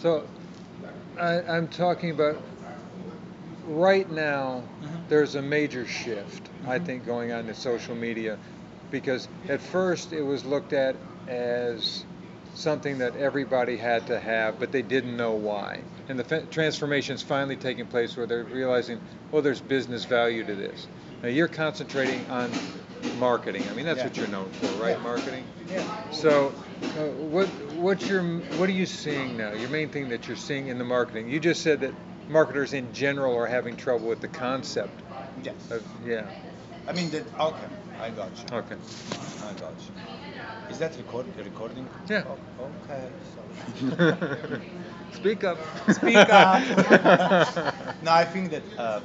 So I, I'm talking about right now, there's a major shift, I think, going on in social media because at first it was looked at as something that everybody had to have, but they didn't know why. And the fa- transformation is finally taking place where they're realizing, oh, there's business value to this. Now you're concentrating on marketing. I mean, that's Yeah. what you're known for, right? Yeah. Marketing. Yeah. So, uh, what what's your what are you seeing now? Your main thing that you're seeing in the marketing. You just said that marketers in general are having trouble with the concept. Yes. Of, yeah. I mean that. Okay, I got you. Okay. I got you. Is that record, recording? Yeah. Oh, okay. Sorry. Speak up. Speak up. no, I think that uh,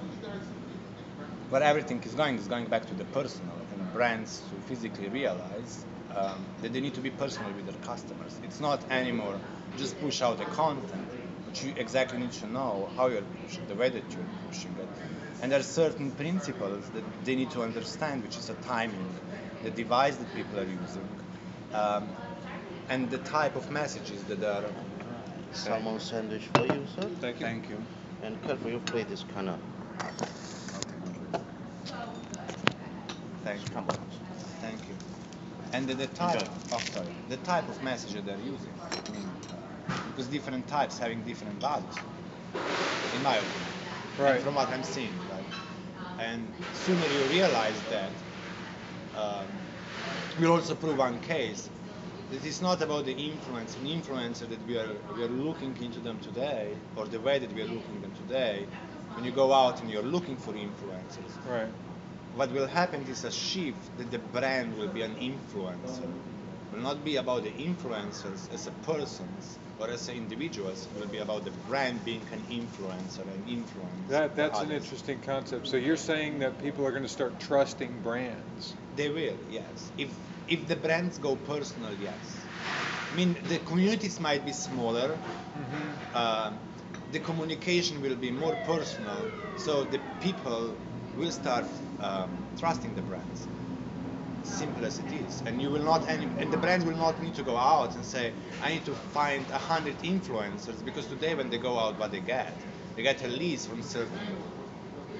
where everything is going is going back to the personal and brands to physically realize um, that they need to be personal with their customers. It's not anymore just push out the content, but you exactly need to know how you're pushing, the way that you're pushing it. And there are certain principles that they need to understand, which is the timing, the device that people are using, um, and the type of messages that are. Salmon sandwich for you, sir. Thank you. Thank you. And careful, you play this kind of Thank you. Come on. Thank you. And the, the type, Enjoy. oh, sorry, the type of messenger they're using. I mean, because different types having different values, in my opinion. Right. And from what I'm seeing, right? And sooner you realize that, um, we'll also prove one case that it's not about the influence and influencer that we are we are looking into them today, or the way that we are looking them today. When you go out and you're looking for influencers, Right. What will happen is a shift that the brand will be an influencer. Will not be about the influencers as a persons or as individuals. It will be about the brand being an influencer and influence. That that's an interesting concept. So you're saying that people are going to start trusting brands. They will, yes. If if the brands go personal, yes. I mean, the communities might be smaller. Mm-hmm. Um, the communication will be more personal, so the people will start um, trusting the brands. Simple as it is, and you will not any, and the brands will not need to go out and say, I need to find a hundred influencers because today when they go out, what they get, they get a list from certain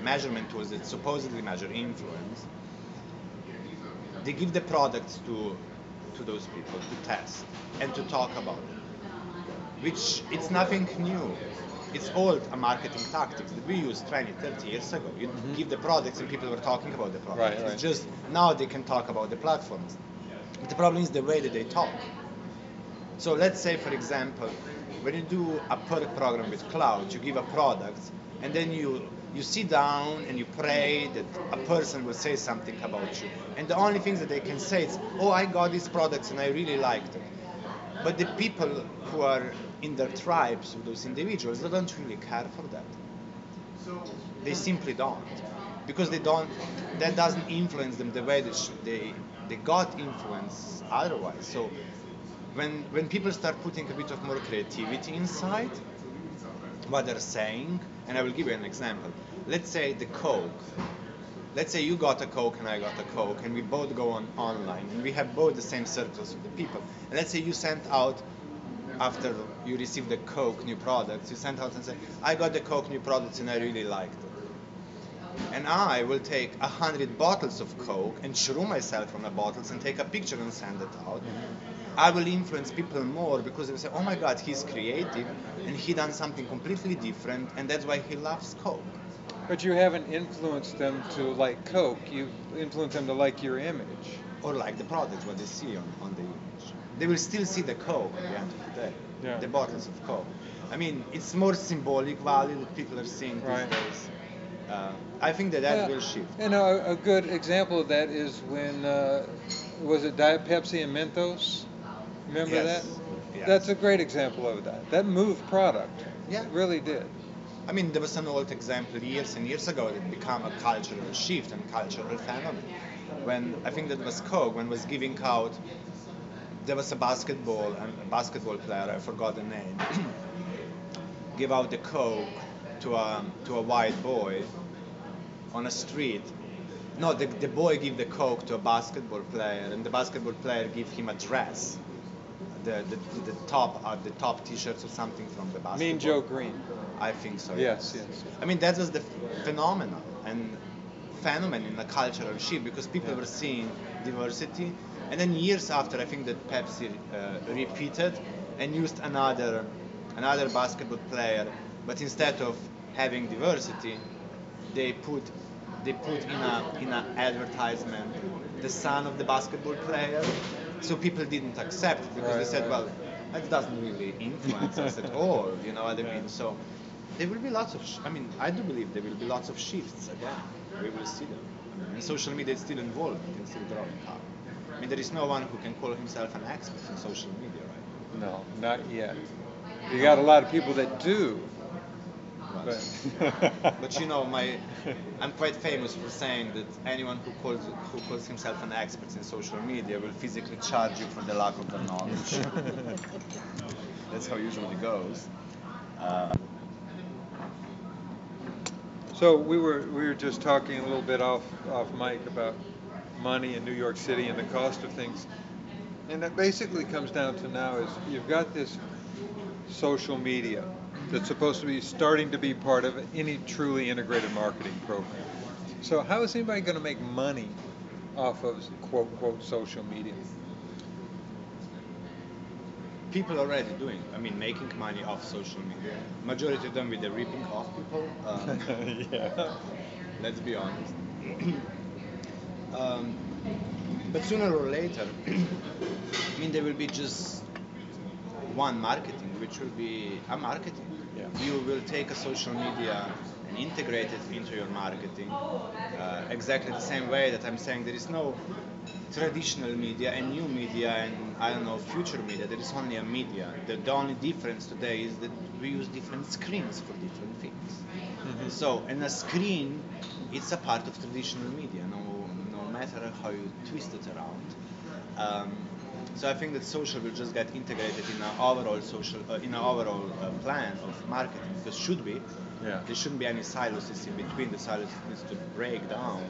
measurement tools that supposedly measure influence. They give the products to to those people to test and to talk about it which it's nothing new. It's old a marketing tactics that we used 20, 30 years ago. You mm-hmm. give the products and people were talking about the products. Right, right. It's just now they can talk about the platforms. But the problem is the way that they talk. So let's say, for example, when you do a perk program with Klout, you give a product and then you you sit down and you pray that a person will say something about you. And the only thing that they can say is, oh, I got these products and I really liked it. But the people who are in their tribes, those individuals, they don't really care for that. They simply don't, because they don't. That doesn't influence them the way that sh- they they got influence otherwise. So when when people start putting a bit of more creativity inside what they're saying, and I will give you an example. Let's say the Coke. Let's say you got a Coke and I got a Coke, and we both go on online, and we have both the same circles of the people. And let's say you sent out after you received the Coke new products, you sent out and say, I got the Coke new products and I really liked it. And I will take a hundred bottles of Coke and shrew myself on the bottles and take a picture and send it out. Mm-hmm. I will influence people more because they will say, oh my God, he's creative and he done something completely different and that's why he loves Coke. But you haven't influenced them to like Coke. You influenced them to like your image. Or like the product, what they see on, on the image. They will still see the Coke at the end of the day. Yeah. The bottles of Coke. I mean, it's more symbolic value that people are seeing these Right. days. Uh, I think that that Yeah. will shift. You know, a, a good example of that is when uh, was it Diet Pepsi and Mentos? Remember Yes. that? Yes. That's a great example of that. That moved product. Yeah. It really did. I mean, there was an old example years and years ago that became a cultural shift and cultural phenomenon. When I think that was Coke, when was giving out, there was a basketball and a basketball player, I forgot the name, give out the Coke to a to a white boy on a street. No, the, the boy give the Coke to a basketball player, and the basketball player give him a dress, the, the, the top uh, the top T-shirts or something from the basketball. Mean Joe Greene. I think so. Yes, yes. I mean that was the phenomenon and phenomenon in the cultural shift because people Yeah. were seeing diversity, and then years after, I think that Pepsi uh, repeated and used another another basketball player, but instead of having diversity, they put they put in a in an advertisement the son of the basketball player, so people didn't accept because they said, right. well, that doesn't really influence us at all, you know what I mean? So there will be lots of, sh- I mean, I do believe there will be lots of shifts again. We will see them. I mean, and social media is still involved, it's still growing up. I mean, there is no one who can call himself an expert in social media, right? No, not yet. You got a lot of people that do. But, But, you know, my, I'm quite famous for saying that anyone who calls who calls himself an expert in social media will physically charge you for the lack of their knowledge. That's how it usually goes. Uh, So we were we were just talking a little bit off off mic about money in New York City and the cost of things, and it basically comes down to now is you've got this social media that's supposed to be starting to be part of any truly integrated marketing program. So how is anybody going to make money off of quote quote social media? People already doing. I mean, making money off social media. Majority of them with the ripping off people. Um, yeah. let's be honest. um, but sooner or later, I mean, there will be just one marketing, which will be a marketing. Yeah. You will take a social media and integrate it into your marketing uh, exactly the same way that I'm saying there is no traditional media and new media and I don't know future media. There is only a media. The, the only difference today is that we use different screens for different things. Mhm. So, and a screen, it's a part of traditional media, no, no matter how you twist it around. Um, so I think that social will just get integrated in an overall social, uh, in an overall uh, plan of marketing. Because should be, Yeah. there shouldn't be any silos in between. The silos needs to break down,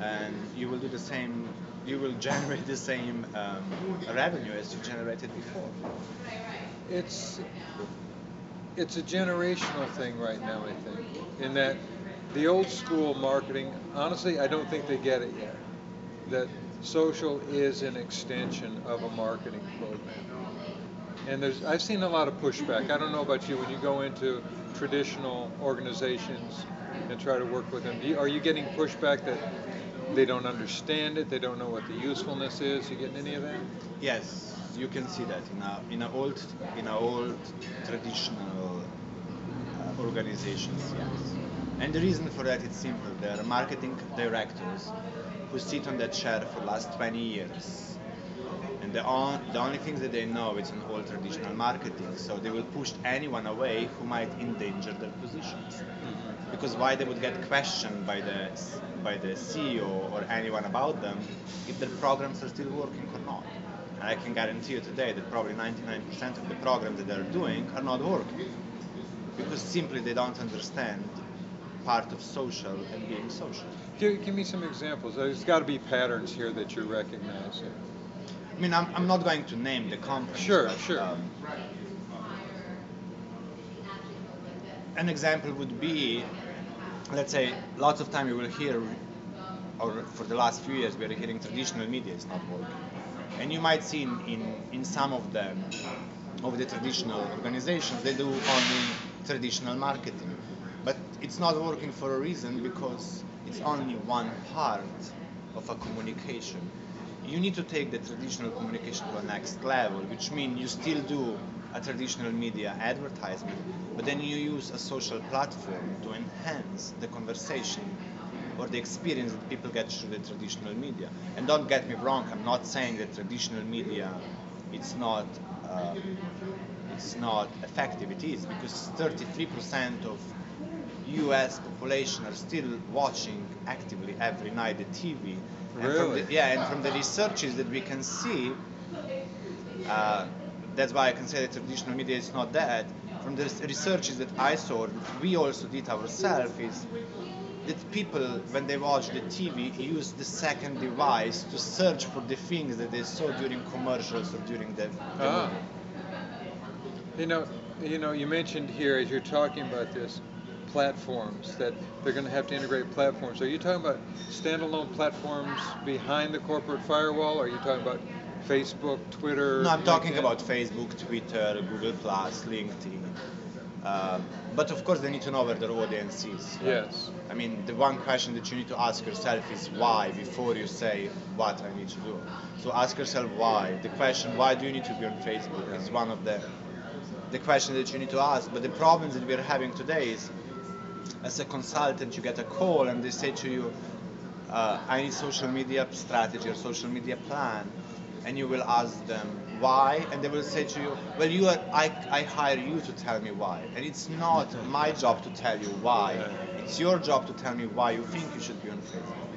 and you will do the same. You will generate the same um, revenue as you generated before. it's it's a generational thing right now i think in that the old school marketing honestly i don't think they get it yet that social is an extension of a marketing program and there's i've seen a lot of pushback i don't know about you when you go into traditional organizations and try to work with them you, are you getting pushback that they don't understand it they don't know what the usefulness is you getting any of that Yes, you can see that in a in old in a old traditional uh, organizations. Yes, and the reason for that is simple. There are marketing directors who sit on that chair for the last 20 years, and the on, the only thing that they know is an old traditional marketing. So they will push anyone away who might endanger their positions. Because why they would get questioned by the by the CEO or anyone about them if their programs are still working or not. And I can guarantee you today that probably 99% of the programs that they're doing are not working because simply they don't understand part of social and being social. give, give me some examples there's got to be patterns here that you're recognizing I mean, I'm, I'm not going to name the company. Sure, but, sure. um, an example would be, let's say, lots of time you will hear, or for the last few years we are hearing traditional media is not working, and you might see in, in, in some of them, of the traditional organizations, they do only traditional marketing, but it's not working for a reason because it's only one part of a communication. You need to take the traditional communication to a next level, which means you still do a traditional media advertisement, but then you use a social platform to enhance the conversation or the experience that people get through the traditional media. And don't get me wrong, I'm not saying that traditional media it's not uh, it's not effective. It is because 33% of U.S. population are still watching actively every night the TV. And from Really? the, yeah, and from the researches that we can see, uh, that's why I can say that traditional media is not dead. From the researches that I saw, that we also did ourselves, is that people, when they watch the TV, use the second device to search for the things that they saw during commercials or during the, the Ah. movie. You know, you know, you mentioned here as you're talking about this, platforms that they're going to have to integrate platforms. Are you talking about standalone platforms behind the corporate firewall? Or are you talking about Facebook, Twitter? No, I'm talking about Facebook, Twitter, Google Plus, LinkedIn. Uh, but of course, they need to know where their audience is. right? Yes. I mean, the one question that you need to ask yourself is why before you say what I need to do. So ask yourself why. The question why do you need to be on Facebook is one of the the question that you need to ask. But the problems that we're having today is, as a consultant, you get a call and they say to you, uh, I need social media strategy or social media plan, and you will ask them why, and they will say to you, well, you are, I, I hire you to tell me why, and it's not my job to tell you why. It's your job to tell me why you think you should be on Facebook.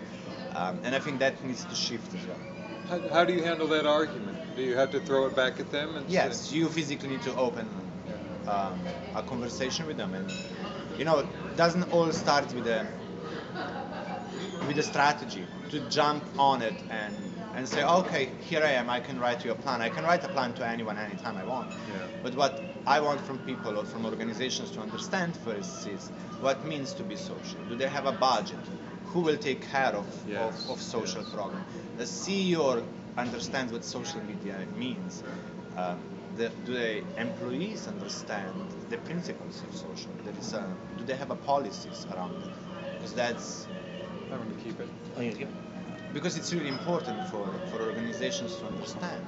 Um, and I think that needs to shift as well. How, how do you handle that argument? Do you have to throw it back at them? And Yes, say, you physically need to open um, a conversation with them, and you know, doesn't all start with a with a strategy to jump on it and and say, okay, here I am, I can write you a plan. I can write a plan to anyone anytime I want. Yeah. But what I want from people or from organizations to understand first is what means to be social. Do they have a budget? Who will take care of, Yes, of, of social yes. program? The CEO understands what social media means. Um, the, do the employees understand the principles of social? There is a, do they have a policies around it? Because that's I want to keep it. Oh, you give- because it's really important for, for organizations to understand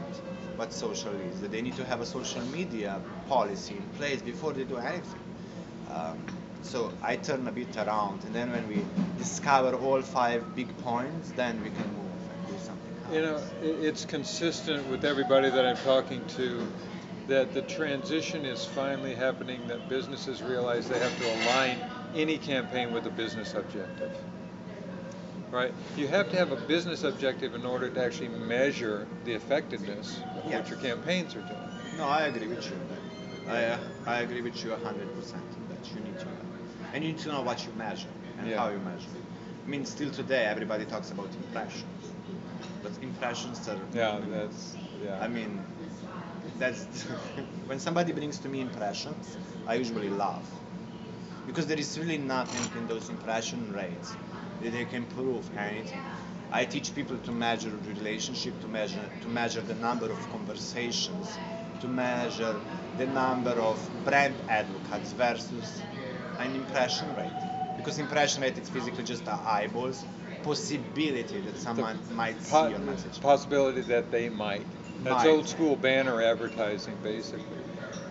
what social is, that they need to have a social media policy in place before they do anything. Um, so I turn a bit around, and then when we discover all five big points, then we can move and do something. You know, it's consistent with everybody that I'm talking to that the transition is finally happening, that businesses realize they have to align any campaign with a business objective. Right? You have to have a business objective in order to actually measure the effectiveness of Yeah. what your campaigns are doing. No, I agree with you. I, uh, I agree with you 100% that you need to and you need to know what you measure and Yeah. how you measure. It. I mean, still today everybody talks about impressions, but impressions are Yeah, that's yeah. I mean, that's when somebody brings to me impressions, I usually laugh because there is really nothing in those impression rates that they can prove anything. I teach people to measure the relationship, to measure to measure the number of conversations, to measure the number of brand advocates versus an impression rate. Because impression rate is physically just the eyeballs possibility that someone might see your message. Possibility that they might. That's old school banner advertising, basically.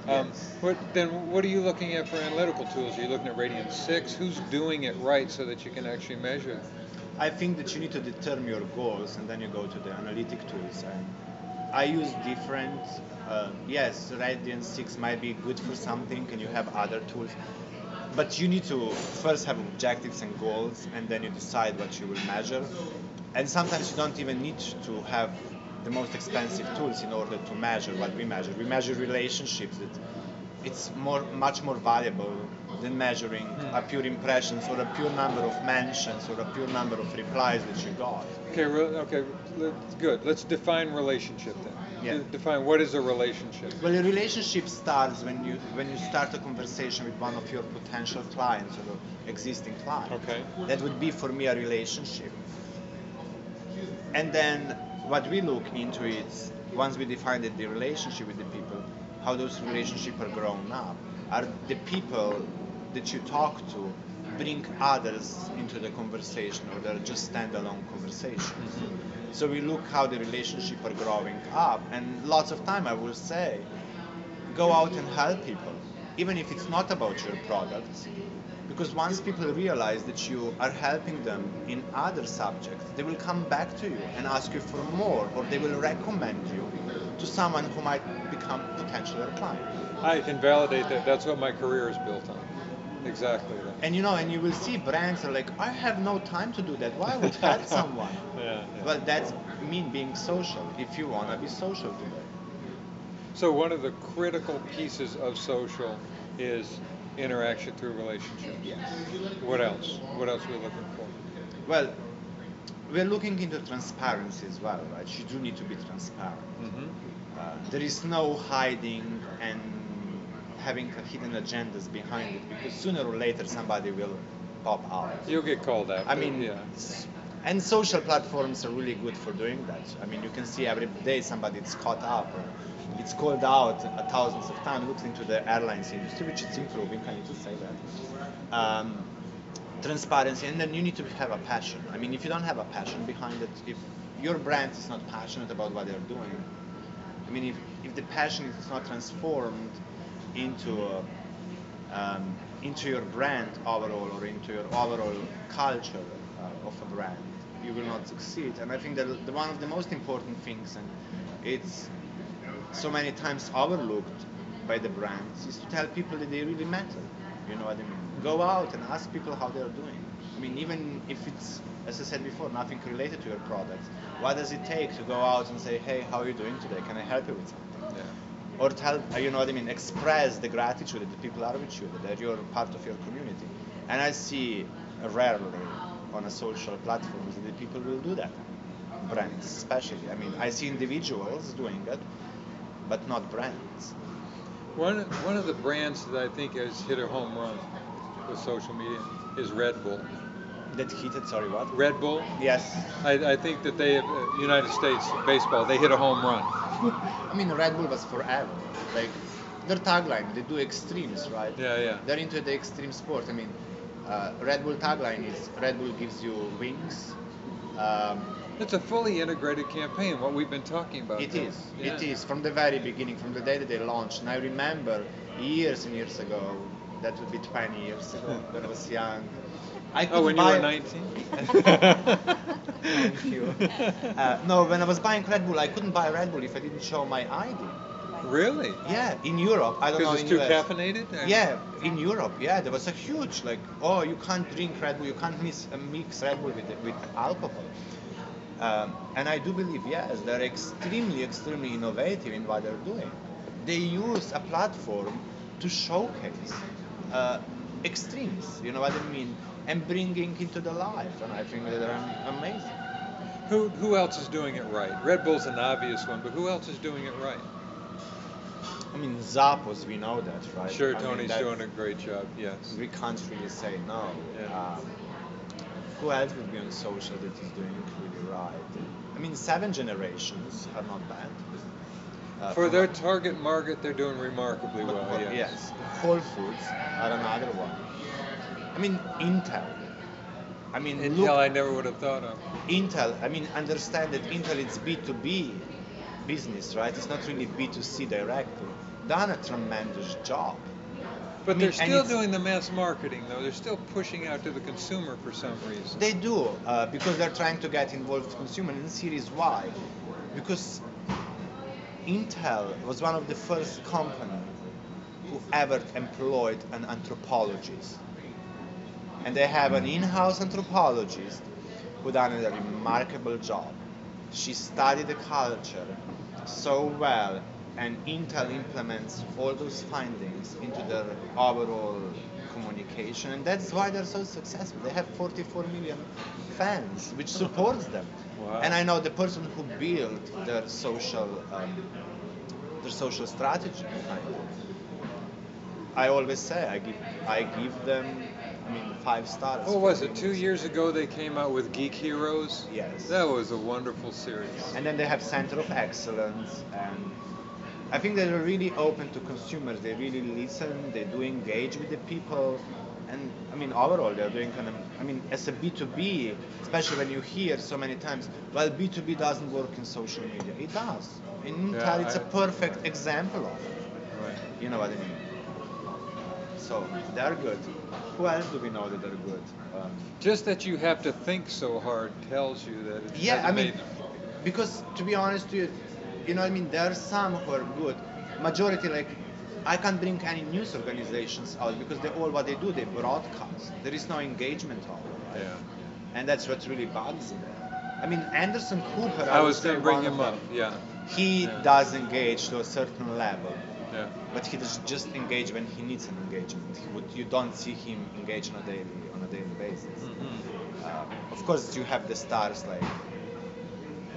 Um, what, then what are you looking at for analytical tools? Are you looking at Radian6? Who's doing it right so that you can actually measure? I think that you need to determine your goals and then you go to the analytic tools. And I use different. Uh, yes, Radian6 might be good for something, and you have other tools. But you need to first have objectives and goals, and then you decide what you will measure. And sometimes you don't even need to have the most expensive tools in order to measure what we measure. We measure relationships. That it's more, much more valuable than measuring a hmm. pure impressions or a pure number of mentions or a pure number of replies that you got. Okay, re- okay, good. Let's define relationship then. Yeah. De- define what is a relationship. Well, a relationship starts when you when you start a conversation with one of your potential clients or existing clients. Okay. That would be for me a relationship. And then what we look into is once we define the, the relationship with the people, how those relationships are grown up. Are the people that you talk to bring others into the conversation or they're just standalone conversations? Mm-hmm. So we look how the relationship are growing up and lots of time I will say go out and help people even if it's not about your products because once people realize that you are helping them in other subjects they will come back to you and ask you for more or they will recommend you to someone who might become potentially a client I can validate that. That's what my career is built on. Exactly that. and you know and you will see brands are like i have no time to do that why would help someone Yeah, yeah. well that's mean being social if you want to be social today So one of the critical pieces of social is interaction through relationships. Yes. What else? What else are we looking for? Well, we're looking into transparency as well, right? You do need to be transparent. hmm Uh, there is no hiding and having hidden agendas behind it because sooner or later somebody will pop out. You'll get called out. I mean, yeah. And social platforms are really good for doing that. I mean, you can see every day somebody is caught up or it's called out thousands of times. Looks into the airlines industry, which is improving. I need to say that. Um, transparency, and then you need to have a passion. I mean, if you don't have a passion behind it, if your brand is not passionate about what they're doing, I mean, if, if the passion is not transformed into a, um, into your brand overall or into your overall culture uh, of a brand, you will not succeed. And I think that the, one of the most important things, and it's so many times overlooked by the brands, is to tell people that they really matter. You know what I mean? Go out and ask people how they're doing. I mean, even if it's, as I said before, nothing related to your products, what does it take to go out and say, hey, how are you doing today? Can I help you with something? yeah. or tell uh, you know what I mean express the gratitude that the people are with you that you're part of your community and I see rarely on a social platform, that the people will do that brands especially I mean I see individuals doing it but not brands One one of the brands that I think has hit a home run with social media is Red Bull. that hit it sorry what Red Bull. yes I, I think that they, have, uh, United States baseball, they hit a home run. I mean Red Bull was forever like their tagline they do extremes right Yeah, yeah. they're into the extreme sport. I mean, uh, Red Bull tagline is Red Bull gives you wings. Um, It's a fully integrated campaign. What we've been talking about. it there. is. Yeah. It is from the very beginning, from the day that they launched. And I remember years and years ago, that would be 20 years ago, when I was young. I Oh, when you were 19. Thank you. Uh, no, when I was buying Red Bull, I couldn't buy Red Bull if I didn't show my ID. Really? Yeah, in Europe, I don't know Because in it's too US. caffeinated. Yeah, in Europe, yeah, there was a huge like, oh, you can't drink Red Bull, you can't miss, uh, mix Red Bull with with alcohol. Um, and I do believe, yes, they're extremely, extremely innovative in what they're doing. They use a platform to showcase uh, extremes, you know what I mean, and bringing into the life, and I think that they're amazing. Who who else is doing it right? Red Bull's an obvious one, but who else is doing it right? I mean, Zappos, we know that, right? Sure, I mean, Tony's that's- doing a great job. Yes. we can't really say no. Yeah. Um, who else would be on social that is doing really right? I mean, seven generations are not bad. Uh, For their target market, they're doing remarkably well. yes. yes. Whole Foods are another one. I mean, Intel. I mean, Intel, look, I never would have thought of. Intel. I mean, understand that Intel is B2B business, right? It's not really B2C directly. Done a tremendous job. But I mean, they're still doing the mass marketing, though. They're still pushing out to the consumer for some reason. They do uh, because they're trying to get involved with consumer and series why? Because Intel was one of the first company who ever employed an anthropologist. And they have an in-house anthropologist who done a remarkable job. She studied the culture so well and Intel implements all those findings into their overall communication and that's why they're so successful. They have 44 million fans which supports them. Wow. And I know the person who built their social um, their social strategy behind it. I always say I give I give them I mean five stars. What was it? Two years ago they came out with Geek Heroes. Yes. That was a wonderful series. And then they have Center of Excellence, and I think they're really open to consumers. They really listen. They do engage with the people, and I mean overall they're doing kind of. I mean, as a B2B, especially when you hear so many times, well, B2B doesn't work in social media. It does. In Intel, Yeah, it's a I- perfect example of it. Right. You know what I mean? So they're good. Who else do we know that they're good? Um, Just that you have to think so hard tells you that Yeah, I mean, made because to be honest to you, you know I mean. There are some who are good. Majority like, I can't bring any news organizations out because they all what they do they broadcast. There is no engagement of it, Yeah. and that's what really bugs me. I mean, Anderson Cooper. I would was going to bring him up. Yeah. He Yeah. does engage to a certain level, Yeah. But he does just engage when he needs an engagement. He would, you don't see him engage on a daily on a daily basis. Mm-hmm. Uh, of course, you have the stars like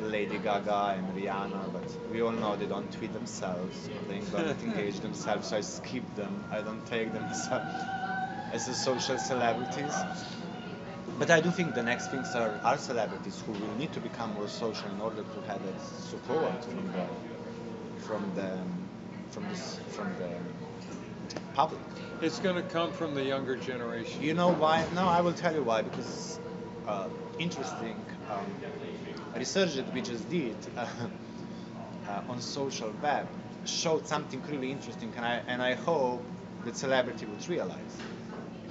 Lady Gaga and Rihanna, but we all know they don't tweet themselves, or they don't engage themselves. So I skip them. I don't take them as a, as a social celebrities. But I do think the next things are, are celebrities who will need to become more social in order to have that support from the from the from this from the public. It's going to come from the younger generation. You know why? No, I will tell you why. Because uh, interesting um, research that we just did uh, uh, on social web showed something really interesting, and I and I hope that celebrity would realize.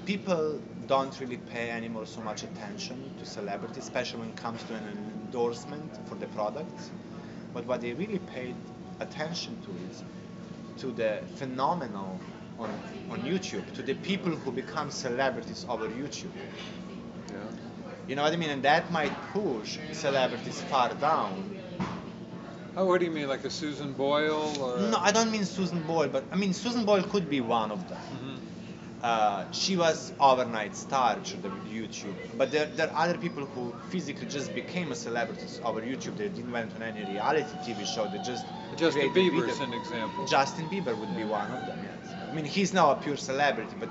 People don't really pay anymore so much attention to celebrity, especially when it comes to an endorsement for the products. But what they really paid attention to is to the phenomenal on, on YouTube, to the people who become celebrities over YouTube. Yeah. You know what I mean? And that might push celebrities far down. Oh, what do you mean, like a Susan Boyle or? No, I don't mean Susan Boyle, but I mean Susan Boyle could be one of them. Mhm. Uh, she was overnight star to the YouTube, but there, there are other people who physically just became a celebrities over YouTube. They didn't went on any reality TV show. They just Justin Bieber is an example. Justin Bieber would be one of them. Yes. I mean, he's now a pure celebrity, but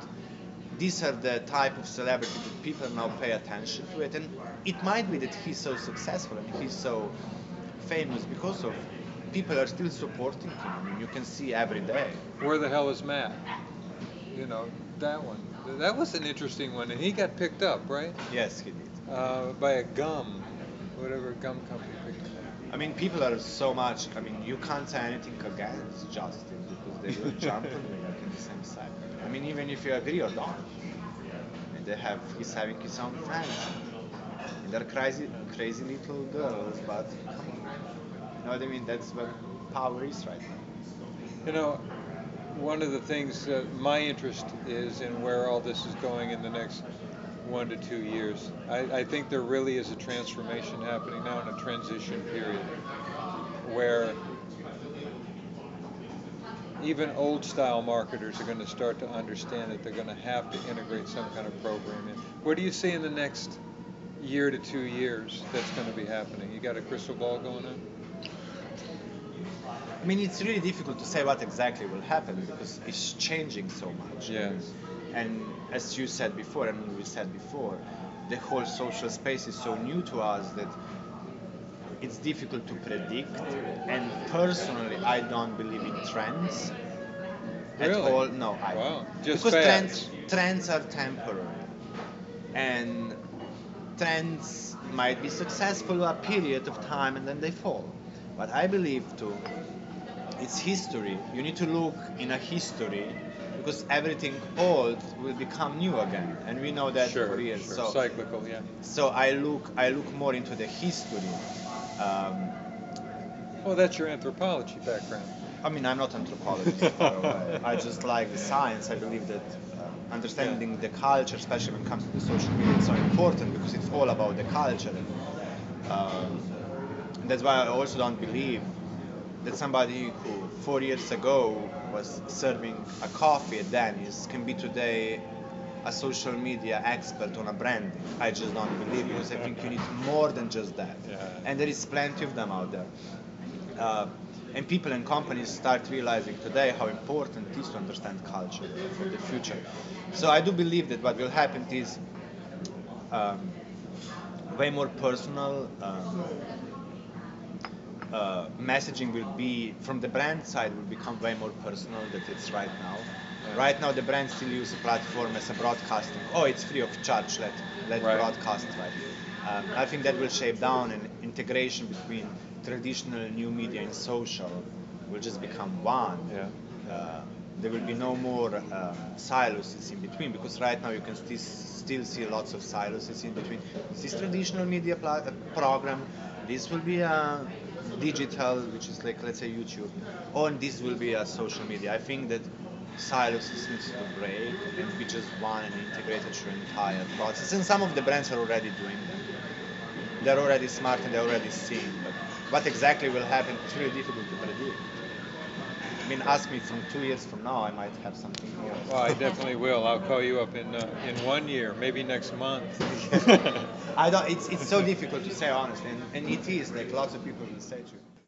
these are the type of celebrity that people now pay attention to it, and it might be that he's so successful and he's so famous because of people are still supporting him. I mean, you can see every day. Where the hell is Matt? You know, that one. That was an interesting one, and he got picked up, right? Yes, he did. Uh, by a gum, whatever gum company picked him up. I mean, people are so much. I mean, you can't say anything against Justin because they will jump on you like in the same side. I mean, even if you agree or don't, and they have he's having his own friends, and they're crazy, crazy little girls. But you know what I mean? That's what power is right now. You know, one of the things that my interest is in where all this is going in the next one to two years. I, I think there really is a transformation happening now in a transition period where even old style marketers are going to start to understand that they're going to have to integrate some kind of program in. What do you see in the next year to two years that's going to be happening? You got a crystal ball going on? I mean, it's really difficult to say what exactly will happen because it's changing so much. Yes. And as you said before, and we said before, the whole social space is so new to us that it's difficult to predict. And personally, I don't believe in trends at Really? all. No, I Wow. Just because trends trends are temporary, and trends might be successful a period of time and then they fall. But I believe too, it's history. You need to look in a history because everything old will become new again, and we know that sure, for years. sure. So, cyclical, yeah. so I look I look more into the history. Um, Well, that's your anthropology background. I mean, I'm not anthropologist. away. I just like the science. I believe that uh, understanding the culture, especially when it comes to the social media, is so important because it's all about the culture. Um, that's why I also don't believe that somebody who four years ago was serving a coffee at Denny's can be today a social media expert on a brand. I just don't believe because I think you need more than just that. Yeah. And there is plenty of them out there. Uh, and people and companies start realizing today how important it is to understand culture for the future. So I do believe that what will happen is um, way more personal. Um, uh, messaging will be from the brand side will become way more personal than it's right now. Yeah. Right now, the brands still use a platform as a broadcasting. Oh, it's free of charge. Let let Right. broadcast right. Um, I think that will shape down an integration between traditional new media and social will just become one. Yeah. Uh, there will be no more um, silos in between because right now you can sti- still see lots of silos in between. This is traditional media uh, program. This will be a digital, which is like let's say YouTube, or this will be a social media. I think that silos needs to break and be just one and integrated through entire process. And some of the brands are already doing that. They're already smart and they're already seeing. But what exactly will happen? It's really difficult to predict. I mean, ask me from two years from now, I might have something more. Well, I definitely will. I'll call you up in uh, in one year, maybe next month. I don't. It's it's so difficult to say honestly, and, and it is like lots of people to you.